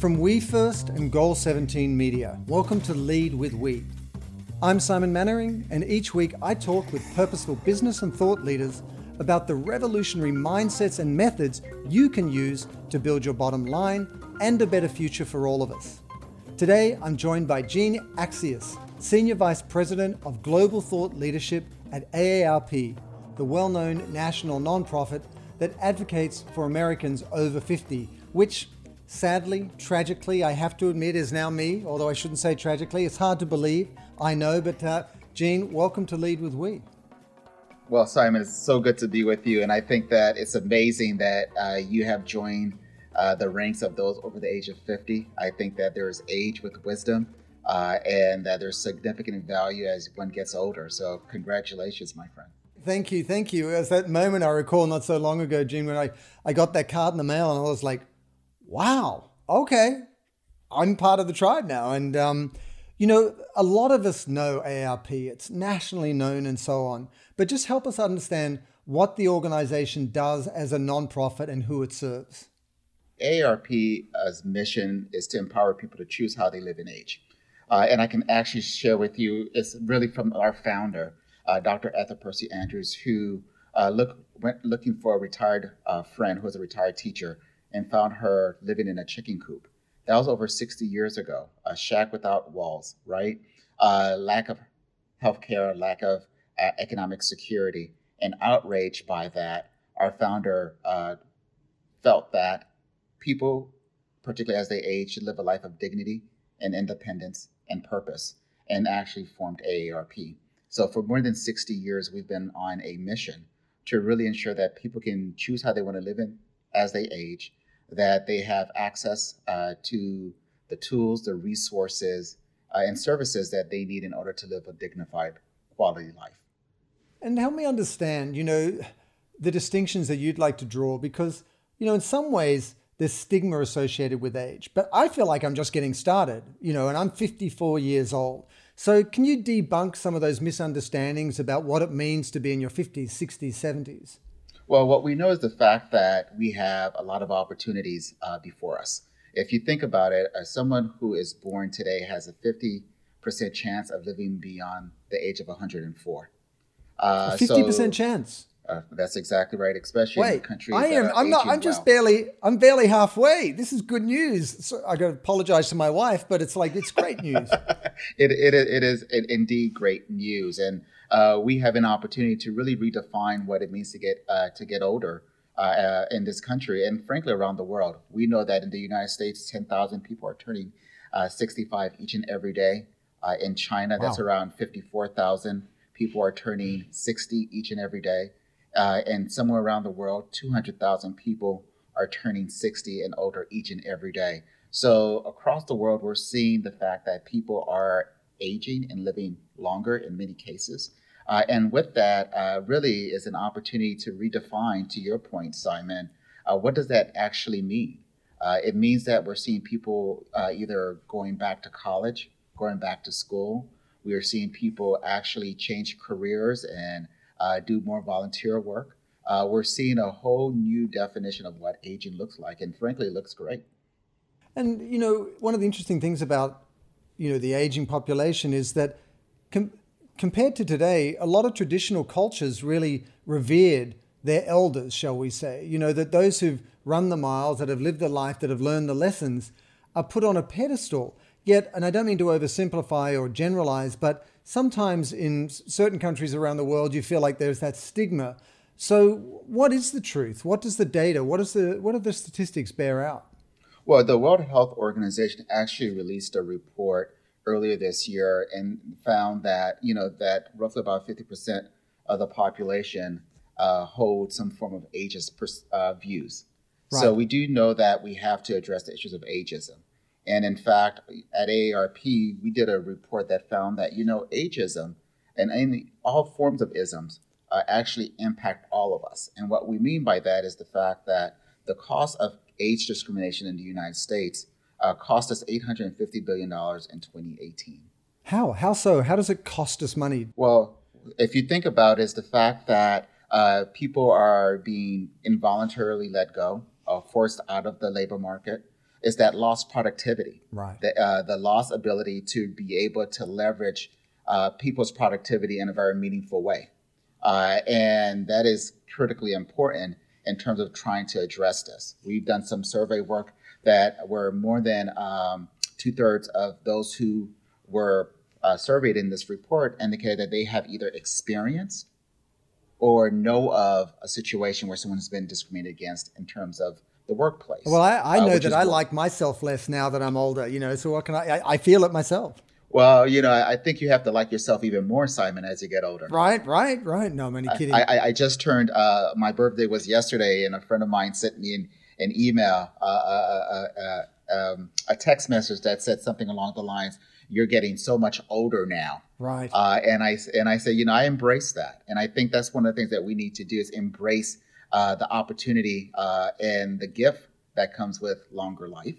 From We First and Goal 17 Media, welcome to Lead with We. I'm Simon Mainwaring, and each week I talk with purposeful business and thought leaders about the revolutionary mindsets and methods you can use to build your bottom line and a better future for all of us. Today, I'm joined by Jean Accius, Senior Vice President of Global Thought Leadership at AARP, the well known national nonprofit that advocates for Americans over 50, which sadly, tragically, I have to admit is now me, although I shouldn't say tragically. It's hard to believe, I know, but uh, Jean, welcome to Lead with We. Well, Simon, it's so good to be with you. And I think that it's amazing that uh, you have joined uh, the ranks of those over the age of 50. I think that there is age with wisdom uh, and that there's significant value as one gets older. So, congratulations, my friend. Thank you. Thank you. As that moment I recall not so long ago, Jean, when I, I got that card in the mail and I was like, wow, okay, I'm part of the tribe now. And, um, you know, a lot of us know AARP, it's nationally known and so on, but just help us understand what the organization does as a nonprofit and who it serves. AARP's mission is to empower people to choose how they live in age. Uh, and I can actually share with you, it's really from our founder, uh, Dr. Ethel Percy Andrus, who uh, look, went looking for a retired uh, friend who was a retired teacher and found her living in a chicken coop. That was over 60 years ago. A shack without walls, right? Uh, lack of health care, lack of uh, economic security, and outraged by that, our founder uh, felt that people, particularly as they age, should live a life of dignity and independence and purpose, and actually formed AARP. So for more than 60 years, we've been on a mission to really ensure that people can choose how they want to live in as they age, that they have access uh, to the tools, the resources, uh, and services that they need in order to live a dignified quality life. And help me understand, you know, the distinctions that you'd like to draw because, you know, in some ways there's stigma associated with age, but I feel like I'm just getting started, you know, and I'm 54 years old. So can you debunk some of those misunderstandings about what it means to be in your 50s, 60s, 70s? Well, what we know is the fact that we have a lot of opportunities uh, before us. If you think about it, uh, someone who is born today has a 50% chance of living beyond the age of 104. Uh, a 50% so, chance. Uh, that's exactly right, especially Wait, in countries. I am. I'm not. I'm just barely. I'm barely halfway. This is good news. So I got to apologize to my wife, but it's like it's great news. it, it it is indeed great news, and uh, we have an opportunity to really redefine what it means to get uh, to get older uh, uh, in this country and frankly around the world. We know that in the United States, 10,000 people are turning uh, 65 each and every day. in China, wow. that's around 54,000 people are turning 60 each and every day. and somewhere around the world, 200,000 people are turning 60 and older each and every day. So across the world, we're seeing the fact that people are aging and living longer in many cases. Uh, and with that, uh, really is an opportunity to redefine, to your point, Simon, uh, what does that actually mean? Uh, it means that we're seeing people uh, either going back to college, going back to school. We are seeing people actually change careers and uh, do more volunteer work. we're seeing a whole new definition of what aging looks like, and frankly, it looks great. And you know, one of the interesting things about you know the aging population is that compared to today, a lot of traditional cultures really revered their elders, shall we say. You know, that those who've run the miles, that have lived the life, that have learned the lessons, are put on a pedestal. Yet, and I don't mean to oversimplify or generalize, but sometimes in certain countries around the world, you feel like there's that stigma. So, what is the truth? What does the data, what, is the, what do the statistics bear out? Well, the World Health Organization actually released a report earlier this year and found that you know that roughly about 50% of the population uh, hold some form of ageist pers- uh, views. Right. So we do know that we have to address the issues of ageism. And in fact, at AARP, we did a report that found that you know ageism and any, all forms of isms uh, actually impact all of us. And what we mean by that is the fact that the cost of age discrimination in the United States uh, cost us $850 billion in 2018. How? How so? How does it cost us money? Well, if you think about it, is the fact that uh, people are being involuntarily let go, uh, forced out of the labor market. is that lost productivity, right? The, uh, the lost ability to be able to leverage uh, people's productivity in a very meaningful way. Uh, and that is critically important in terms of trying to address this. We've done some survey work that were more than um, two thirds of those who were uh, surveyed in this report indicated that they have either experienced or know of a situation where someone has been discriminated against in terms of the workplace. Well, I, I uh, know uh, that I work. like myself less now that I'm older, you know, so what can I, I, I feel it myself. Well, you know, I think you have to like yourself even more, Simon, as you get older. Right, right, right. No, many kidding. I, I, I just turned. Uh, my birthday was yesterday, and a friend of mine sent me an, an email, uh, uh, uh, uh um, a text message that said something along the lines, "You're getting so much older now." Right. Uh, and I and I say, you know, I embrace that, and I think that's one of the things that we need to do is embrace the opportunity and the gift that comes with longer life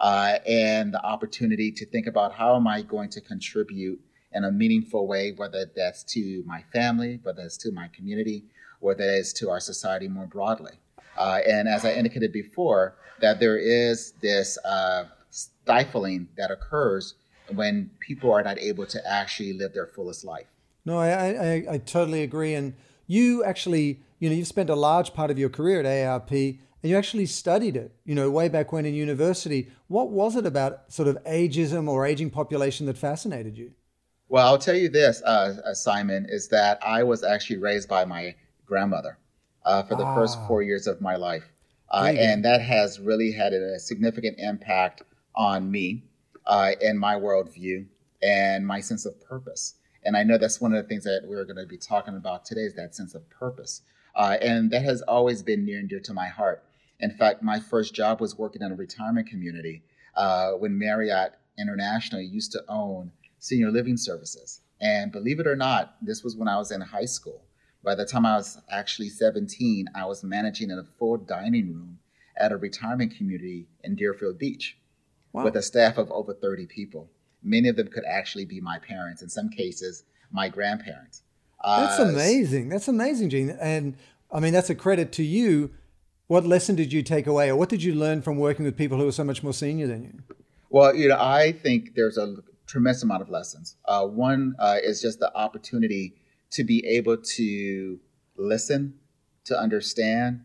uh, and the opportunity to think about how am I going to contribute in a meaningful way, whether that's to my family, whether it's to my community, whether it's to our society more broadly. Uh, and as I indicated before, that there is this uh, stifling that occurs when people are not able to actually live their fullest life. No, I, I, I totally agree. And you actually, you know, you've spent a large part of your career at AARP and you actually studied it, you know, way back when in university. What was it about sort of ageism or aging population that fascinated you? Well, I'll tell you this, uh, uh, Simon, is that I was actually raised by my grandmother uh, for the ah. first four years of my life. Uh, and that has really had a significant impact on me uh, and my worldview and my sense of purpose. And I know that's one of the things that we're going to be talking about today is that sense of purpose. Uh, and that has always been near and dear to my heart. In fact, my first job was working in a retirement community uh, when Marriott International used to own senior living services. And believe it or not, this was when I was in high school. By the time I was actually 17, I was managing a full dining room at a retirement community in Deerfield Beach wow. with a staff of over 30 people. Many of them could actually be my parents, in some cases, my grandparents. That's uh, amazing. That's amazing, Jean. And I mean, that's a credit to you what lesson did you take away, or what did you learn from working with people who are so much more senior than you? Well, you know, I think there's a tremendous amount of lessons. Uh, one uh, is just the opportunity to be able to listen, to understand,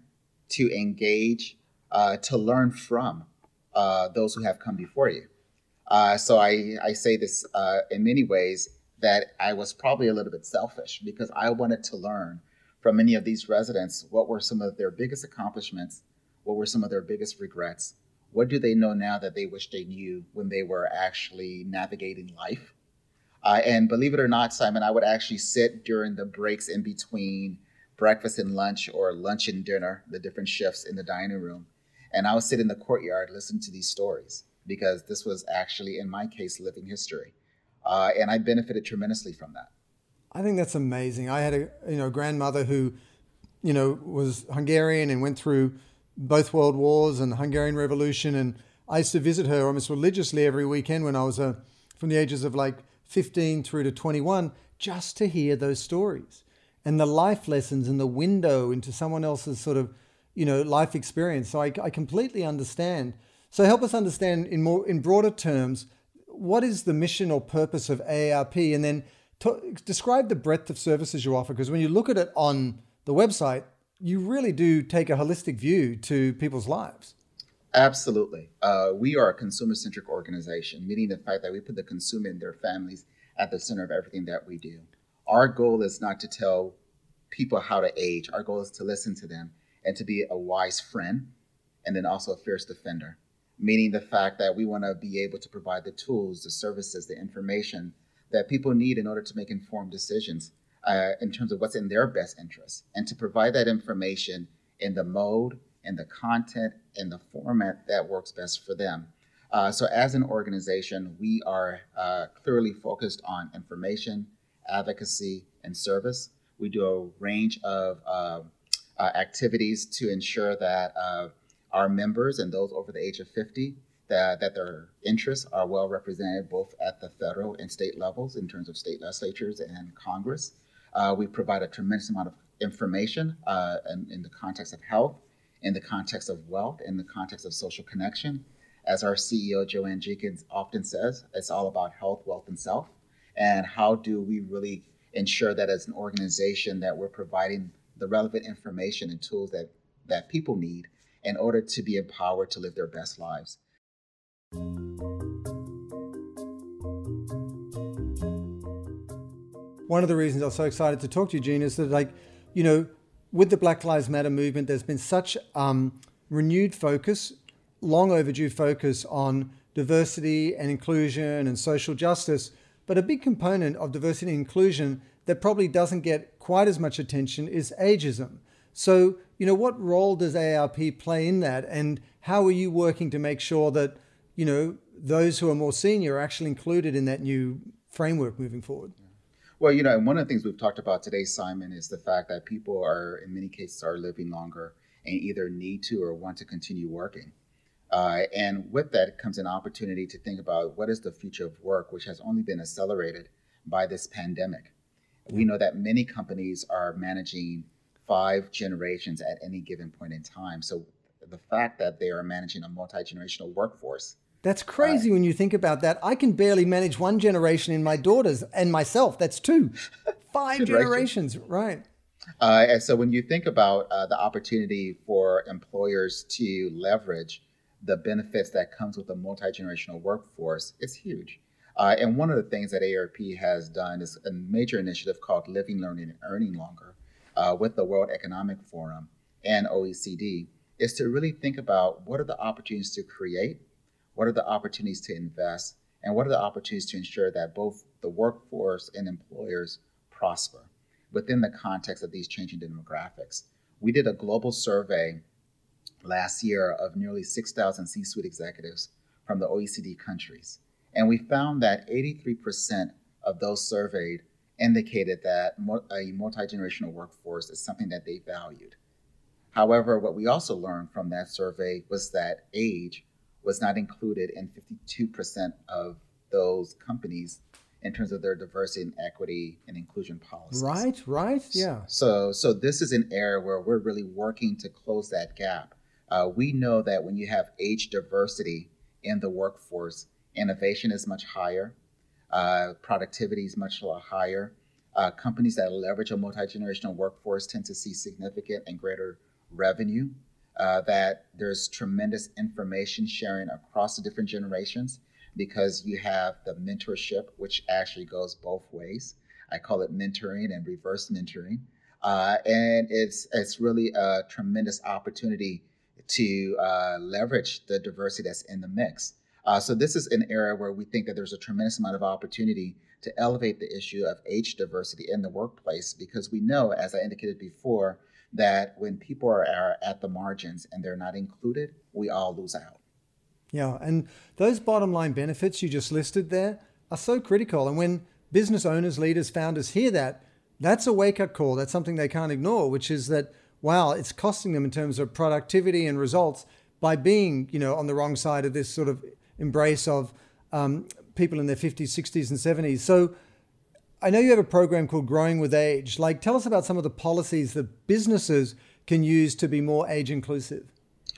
to engage, uh, to learn from uh, those who have come before you. Uh, so I, I say this uh, in many ways that I was probably a little bit selfish because I wanted to learn from many of these residents what were some of their biggest accomplishments, what were some of their biggest regrets, what do they know now that they wish they knew when they were actually navigating life. Uh, and believe it or not, Simon, I would actually sit during the breaks in between breakfast and lunch or lunch and dinner, the different shifts in the dining room. And I would sit in the courtyard, listen to these stories because this was actually, in my case, living history. Uh, and I benefited tremendously from that. I think that's amazing. I had a you know grandmother who, you know, was Hungarian and went through both world wars and the Hungarian Revolution, and I used to visit her almost religiously every weekend when I was uh, from the ages of like 15 through to 21, just to hear those stories and the life lessons and the window into someone else's sort of you know life experience. So I, I completely understand. So help us understand in more in broader terms what is the mission or purpose of AARP, and then describe the breadth of services you offer because when you look at it on the website, you really do take a holistic view to people's lives. Absolutely. Uh, we are a consumer centric organization, meaning the fact that we put the consumer and their families at the center of everything that we do. Our goal is not to tell people how to age, our goal is to listen to them and to be a wise friend and then also a fierce defender, meaning the fact that we want to be able to provide the tools, the services, the information that people need in order to make informed decisions uh, in terms of what's in their best interest, and to provide that information in the mode, in the content, and the format that works best for them. Uh, so, as an organization, we are uh, clearly focused on information, advocacy, and service. We do a range of uh, uh, activities to ensure that uh, our members and those over the age of 50 that, that their interests are well represented both at the federal and state levels in terms of state legislatures and Congress. Uh, we provide a tremendous amount of information uh, in, in, the context of health, in the context of wealth, in the context of social connection, as our CEO Jo Ann Jenkins often says, it's all about health, wealth, and self. And how do we really ensure that as an organization that we're providing the relevant information and tools that, that people need in order to be empowered to live their best lives. One of the reasons I was so excited to talk to you, Jean, is that like, you know, with the Black Lives Matter movement, there's been such um, renewed focus, long overdue focus on diversity and inclusion and social justice. But a big component of diversity and inclusion that probably doesn't get quite as much attention is ageism. So, you know, what role does AARP play in that? And how are you working to make sure that, you know, those who are more senior are actually included in that new framework moving forward? Well, you know, and one of the things we've talked about today, Simon, is the fact that people are, in many cases, are living longer and either need to or want to continue working. Uh, and with that comes an opportunity to think about what is the future of work, which has only been accelerated by this pandemic. We know that many companies are managing five generations at any given point in time. So the fact that they are managing a multi generational workforce. That's crazy uh, when you think about that. I can barely manage one generation in my daughters and myself. That's two. Five generations, right. Uh, and so when you think about uh, the opportunity for employers to leverage the benefits that comes with a multi-generational workforce, it's huge. Uh, and one of the things that AARP has done is a major initiative called Living, Learning, and Earning Longer uh, with the World Economic Forum and OECD is to really think about what are the opportunities to create, what are the opportunities to invest, and what are the opportunities to ensure that both the workforce and employers prosper within the context of these changing demographics. We did a global survey last year of nearly 6,000 C suite executives from the OECD countries. And we found that 83% of those surveyed indicated that a multi generational workforce is something that they valued. However, what we also learned from that survey was that age was not included in 52% of those companies in terms of their diversity and equity and inclusion policies. Right, right, yeah. So, so this is an area where we're really working to close that gap. Uh, we know that when you have age diversity in the workforce, innovation is much higher, uh, productivity is much higher. Uh, companies that leverage a multi generational workforce tend to see significant and greater revenue. Uh, that there's tremendous information sharing across the different generations because you have the mentorship, which actually goes both ways. I call it mentoring and reverse mentoring. Uh, and it's it's really a tremendous opportunity to uh, leverage the diversity that's in the mix. Uh, so this is an area where we think that there's a tremendous amount of opportunity to elevate the issue of age diversity in the workplace because we know, as I indicated before, that when people are, at the margins and they're not included, we all lose out. Yeah, and those bottom line benefits you just listed there are so critical. And when business owners, leaders, founders hear that, that's a wake up call. That's something they can't ignore, which is that, wow, it's costing them in terms of productivity and results by being, you know, on the wrong side of this sort of embrace of um, people in their 50s, 60s, and 70s. So I know you have a program called Growing with Age. Like, tell us about some of the policies that businesses can use to be more age inclusive.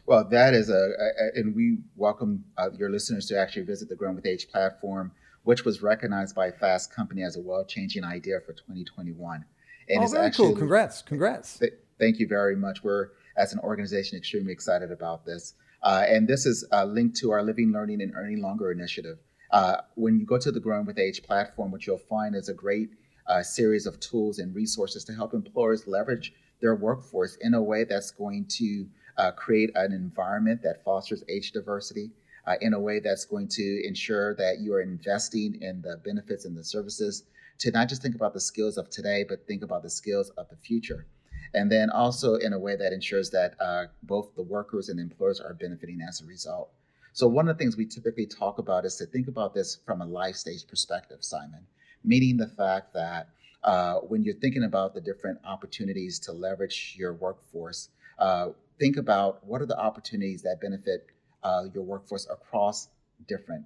Well, that is a, a and we welcome uh, your listeners to actually visit the Growing with Age platform, which was recognized by Fast Company as a world-changing idea for 2021. And oh, very actually, cool! Congrats, congrats. Th- thank you very much. We're as an organization extremely excited about this, uh, and this is uh, linked to our Living, Learning, and Earning Longer initiative. Uh, when you go to the Growing with Age platform, what you'll find is a great uh, series of tools and resources to help employers leverage their workforce in a way that's going to uh, create an environment that fosters age diversity uh, in a way that's going to ensure that you are investing in the benefits and the services to not just think about the skills of today, but think about the skills of the future. And then also in a way that ensures that uh, both the workers and the employers are benefiting as a result. So, one of the things we typically talk about is to think about this from a life stage perspective, Simon, meaning the fact that uh, when you're thinking about the different opportunities to leverage your workforce, uh, think about what are the opportunities that benefit uh, your workforce across different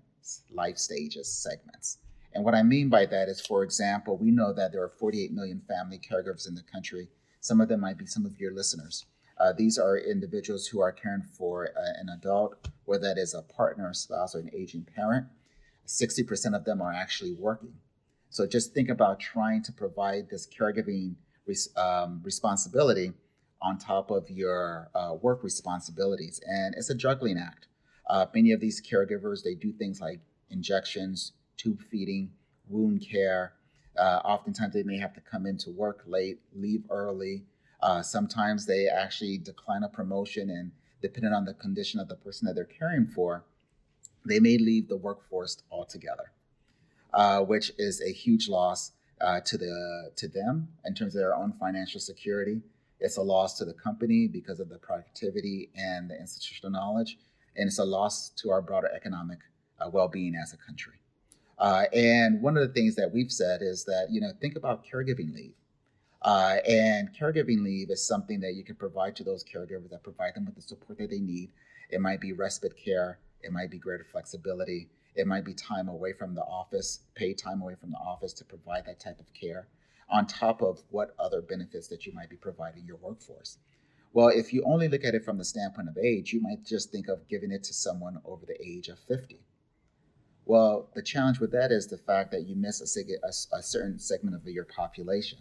life stages segments. And what I mean by that is, for example, we know that there are 48 million family caregivers in the country. Some of them might be some of your listeners. Uh, these are individuals who are caring for uh, an adult, whether that is a partner, spouse, or an aging parent. 60% of them are actually working. So just think about trying to provide this caregiving res- um, responsibility on top of your uh, work responsibilities. And it's a juggling act. Uh, many of these caregivers, they do things like injections, tube feeding, wound care. Uh, oftentimes, they may have to come into work late, leave early. Uh, sometimes they actually decline a promotion, and depending on the condition of the person that they're caring for, they may leave the workforce altogether, uh, which is a huge loss uh, to the to them in terms of their own financial security. It's a loss to the company because of the productivity and the institutional knowledge, and it's a loss to our broader economic uh, well-being as a country. Uh, and one of the things that we've said is that you know think about caregiving leave. Uh, and caregiving leave is something that you can provide to those caregivers that provide them with the support that they need. It might be respite care, it might be greater flexibility, it might be time away from the office, paid time away from the office to provide that type of care, on top of what other benefits that you might be providing your workforce. Well, if you only look at it from the standpoint of age, you might just think of giving it to someone over the age of 50. Well, the challenge with that is the fact that you miss a, a, a certain segment of your population.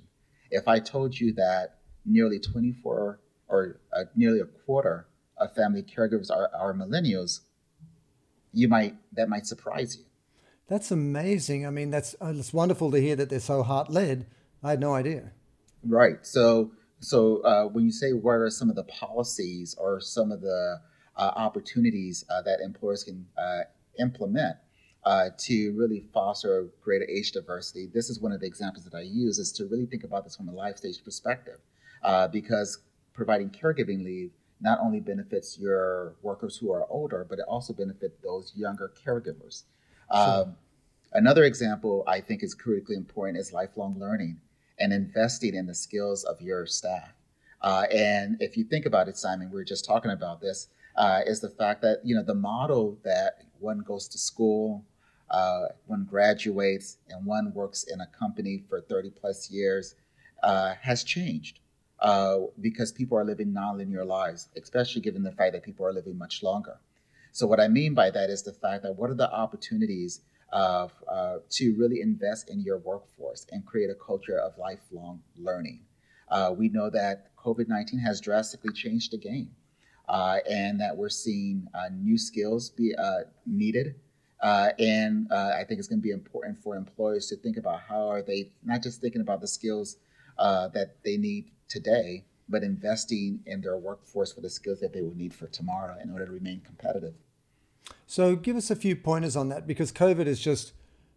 If I told you that nearly 24 or uh, nearly a quarter of family caregivers are, are millennials, you might that might surprise you. That's amazing. I mean, that's uh, it's wonderful to hear that they're so heart led. I had no idea. Right. So, so uh, when you say what are some of the policies or some of the uh, opportunities uh, that employers can uh, implement uh, to really foster greater age diversity, this is one of the examples that I use is to really think about this from a life stage perspective, because providing caregiving leave not only benefits your workers who are older, but it also benefits those younger caregivers. Sure. Um, another example I think is critically important is lifelong learning and investing in the skills of your staff. Uh, and if you think about it, Simon, we were just talking about this, uh, is the fact that you know the model that one goes to school, uh, one graduates, and one works in a company for 30 plus years uh, has changed uh, because people are living nonlinear lives, especially given the fact that people are living much longer. So, what I mean by that is the fact that what are the opportunities of, uh, to really invest in your workforce and create a culture of lifelong learning? Uh, we know that COVID 19 has drastically changed the game. Uh, and that we're seeing new skills be needed uh, and uh, I think it's going to be important for employers to think about how are they not just thinking about the skills uh, that they need today, but investing in their workforce for the skills that they will need for tomorrow in order to remain competitive. So, give us a few pointers on that because COVID is just,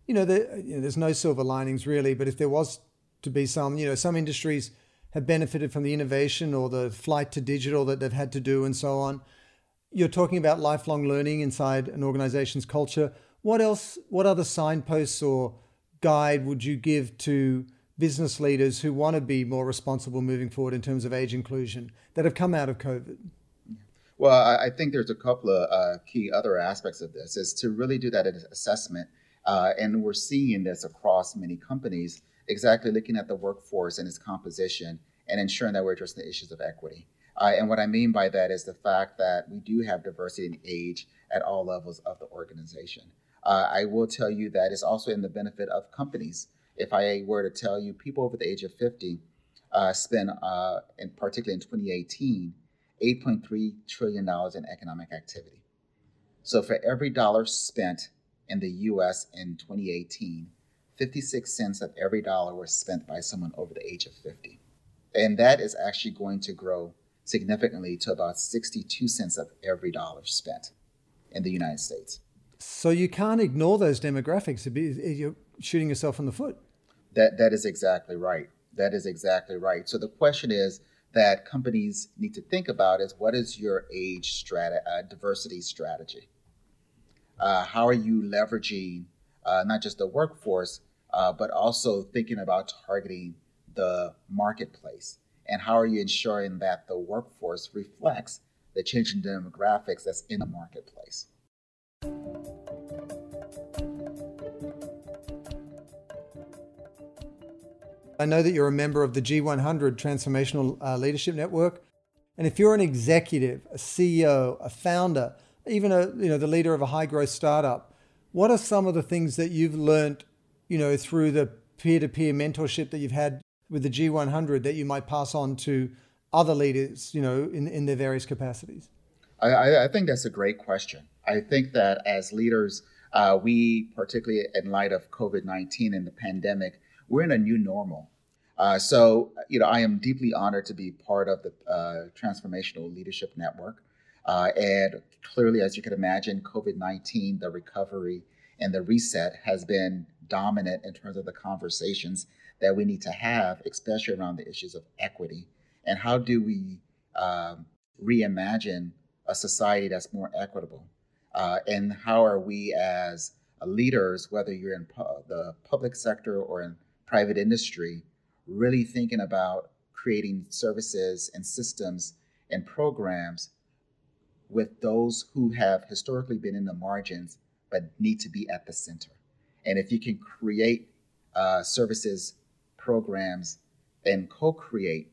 you know, there, you know, there's no silver linings really, but if there was to be some, you know, some industries have benefited from the innovation or the flight to digital that they've had to do and so on. You're talking about lifelong learning inside an organization's culture. What else, what other signposts or guide would you give to business leaders who want to be more responsible moving forward in terms of age inclusion that have come out of COVID? Well, I think there's a couple of uh, key other aspects of this is to really do that assessment. Uh, and we're seeing this across many companies, exactly looking at the workforce and its composition and ensuring that we're addressing the issues of equity. Uh, and what I mean by that is the fact that we do have diversity in age at all levels of the organization. Uh, I will tell you that it's also in the benefit of companies if I were to tell you people over the age of 50 uh, spend, uh, in particularly in 2018, $8.3 trillion in economic activity. So for every dollar spent in the US in 2018, 56 cents of every dollar was spent by someone over the age of 50. And that is actually going to grow significantly to about 62 cents of every dollar spent in the United States. So you can't ignore those demographics. You're shooting yourself in the foot. That that is exactly right. That is exactly right. So the question is that companies need to think about is what is your age strata, uh, diversity strategy? Uh, how are you leveraging uh, not just the workforce, uh, but also thinking about targeting the marketplace? And how are you ensuring that the workforce reflects the changing demographics that's in the marketplace? I know that you're a member of the G100 Transformational uh, Leadership Network. And if you're an executive, a CEO, a founder, even a you know the leader of a high growth startup, what are some of the things that you've learned, you know, through the peer-to-peer mentorship that you've had with the G100 that you might pass on to other leaders, you know, in, in their various capacities? I, I think that's a great question. I think that as leaders, uh, we, particularly in light of COVID 19 and the pandemic, we're in a new normal. Uh, so, you know, I am deeply honored to be part of the uh, Transformational Leadership Network. Uh, and clearly, as you can imagine, COVID 19, the recovery and the reset has been dominant in terms of the conversations that we need to have, especially around the issues of equity. And how do we um, reimagine a society that's more equitable? Uh, and how are we as leaders, whether you're in pu- the public sector or in private industry, really thinking about creating services and systems and programs with those who have historically been in the margins but need to be at the center. And if you can create uh, services, programs, and co create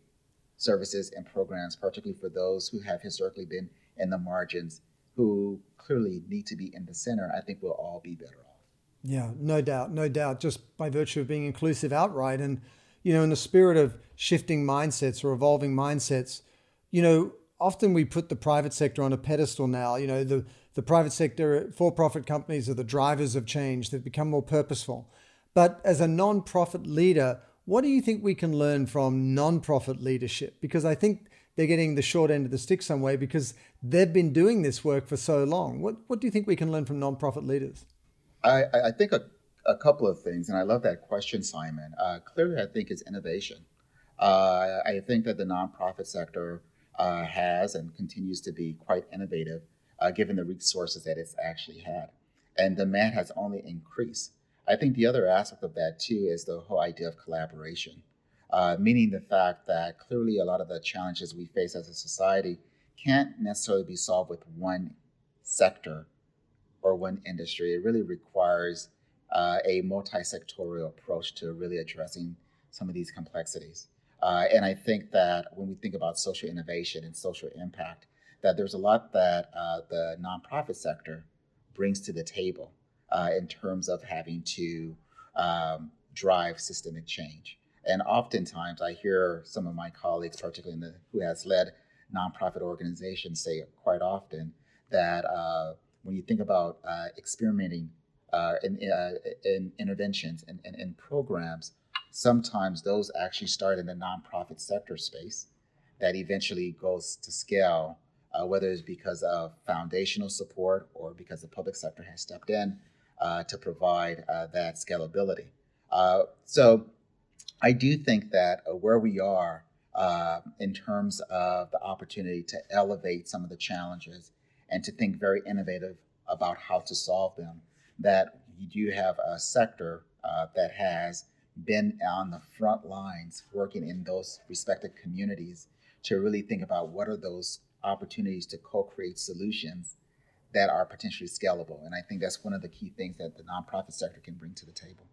services and programs, particularly for those who have historically been in the margins, who clearly need to be in the center, I think we'll all be better off. Yeah, no doubt, no doubt, just by virtue of being inclusive outright. And, you know, in the spirit of shifting mindsets or evolving mindsets, you know, often we put the private sector on a pedestal now. You know, the, the private sector, for profit companies are the drivers of change, they've become more purposeful. But as a non profit leader, what do you think we can learn from nonprofit leadership? Because I think they're getting the short end of the stick some way because they've been doing this work for so long. What, what do you think we can learn from non-profit leaders? I, I think a, a couple of things, and I love that question, Simon. Uh, clearly, I think is innovation. Uh, I think that the nonprofit sector uh, has and continues to be quite innovative, uh, given the resources that it's actually had, and demand has only increased. I think the other aspect of that too is the whole idea of collaboration uh, meaning the fact that clearly a lot of the challenges we face as a society can't necessarily be solved with one sector or one industry. It really requires uh, a multi-sectorial approach to really addressing some of these complexities. Uh, and I think that when we think about social innovation and social impact, that there's a lot that uh, the nonprofit sector brings to the table uh, in terms of having to um, drive systemic change. And oftentimes, I hear some of my colleagues, particularly the, who has led nonprofit organizations, say quite often that uh, when you think about uh, experimenting uh, in, uh, in, interventions and, in, in programs, sometimes those actually start in the nonprofit sector space that eventually goes to scale, uh, whether it's because of foundational support or because the public sector has stepped in to provide that scalability. so I do think that uh, where we are uh, in terms of the opportunity to elevate some of the challenges and to think very innovative about how to solve them, that you do have a sector uh, that has been on the front lines working in those respective communities to really think about what are those opportunities to co-create solutions that are potentially scalable. And I think that's one of the key things that the nonprofit sector can bring to the table.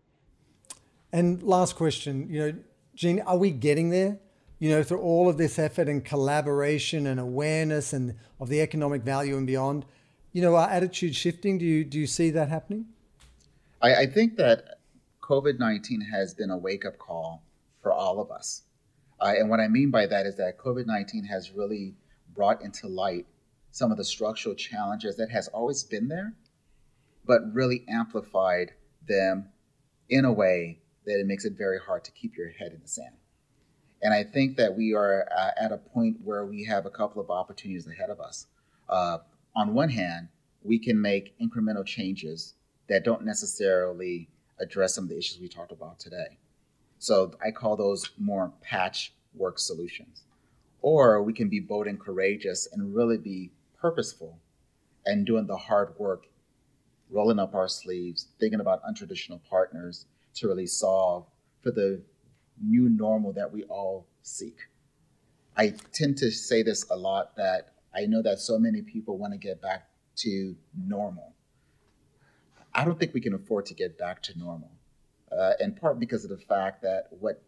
And last question, you know, Jean, are we getting there? You know, through all of this effort and collaboration and awareness and of the economic value and beyond, you know, our attitude shifting. Do you do you see that happening? I, I think that COVID nineteen has been a wake up call for all of us, uh, and what I mean by that is that COVID nineteen has really brought into light some of the structural challenges that has always been there, but really amplified them in a way that it makes it very hard to keep your head in the sand. And I think that we are uh, at a point where we have a couple of opportunities ahead of us. Uh, on one hand, we can make incremental changes that don't necessarily address some of the issues we talked about today. So I call those more patchwork solutions. Or we can be bold and courageous and really be purposeful and doing the hard work, rolling up our sleeves, thinking about untraditional partners, to really solve for the new normal that we all seek. I tend to say this a lot that I know that so many people want to get back to normal. I don't think we can afford to get back to normal, uh, in part because of the fact that what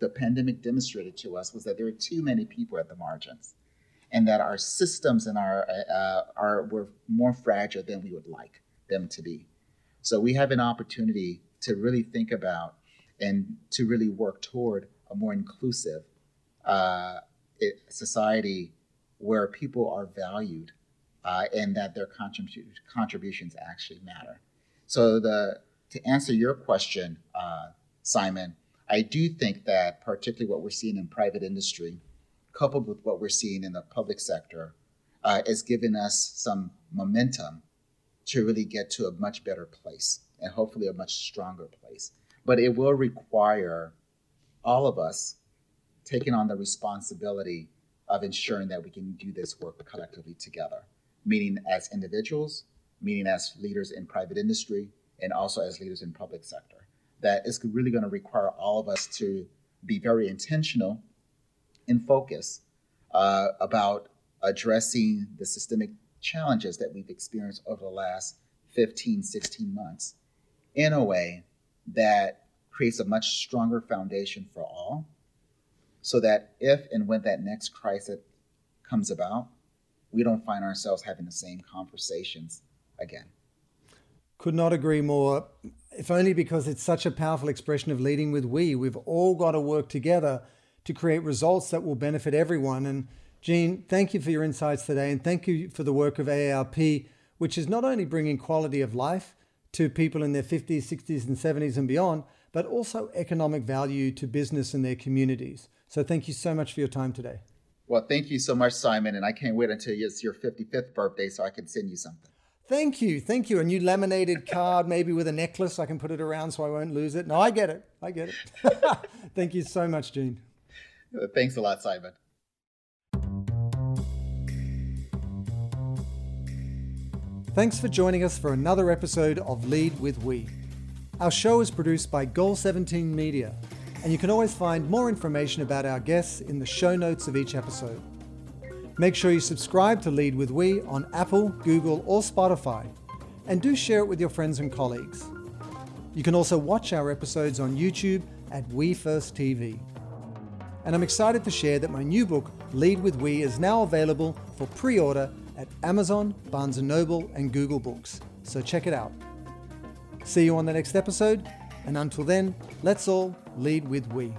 the pandemic demonstrated to us was that there are too many people at the margins. And that our systems and our uh, are were more fragile than we would like them to be. So we have an opportunity to really think about and to really work toward a more inclusive uh, society where people are valued uh, and that their contrib- contributions actually matter. So the to answer your question, uh, Simon, I do think that particularly what we're seeing in private industry, coupled with what we're seeing in the public sector, uh, is giving us some momentum to really get to a much better place and hopefully a much stronger place. But it will require all of us taking on the responsibility of ensuring that we can do this work collectively together, meaning as individuals, meaning as leaders in private industry, and also as leaders in public sector. That is really going to require all of us to be very intentional and focus uh, about addressing the systemic challenges that we've experienced over the last 15, 16 months in a way that creates a much stronger foundation for all so that if and when that next crisis comes about, we don't find ourselves having the same conversations again. Could not agree more. If only because it's such a powerful expression of leading with we. We've all got to work together to create results that will benefit everyone. And Jean, thank you for your insights today. And thank you for the work of AARP, which is not only bringing quality of life to people in their 50s, 60s, and 70s and beyond, but also economic value to business and their communities. So thank you so much for your time today. Well, thank you so much, Simon. And I can't wait until it's your 55th birthday so I can send you something. Thank you. Thank you. A new laminated card, maybe with a necklace. I can put it around so I won't lose it. No, I get it. I get it. thank you so much, Jean. Thanks a lot, Simon. Thanks for joining us for another episode of Lead with We. Our show is produced by Goal 17 Media and you can always find more information about our guests in the show notes of each episode. Make sure you subscribe to Lead with We on Apple, Google, or Spotify, and do share it with your friends and colleagues. You can also watch our episodes on YouTube at We First TV. And I'm excited to share that my new book, Lead with We, is now available for pre order at Amazon, Barnes & Noble, and Google Books. So check it out. See you on the next episode, and until then, let's all lead with we.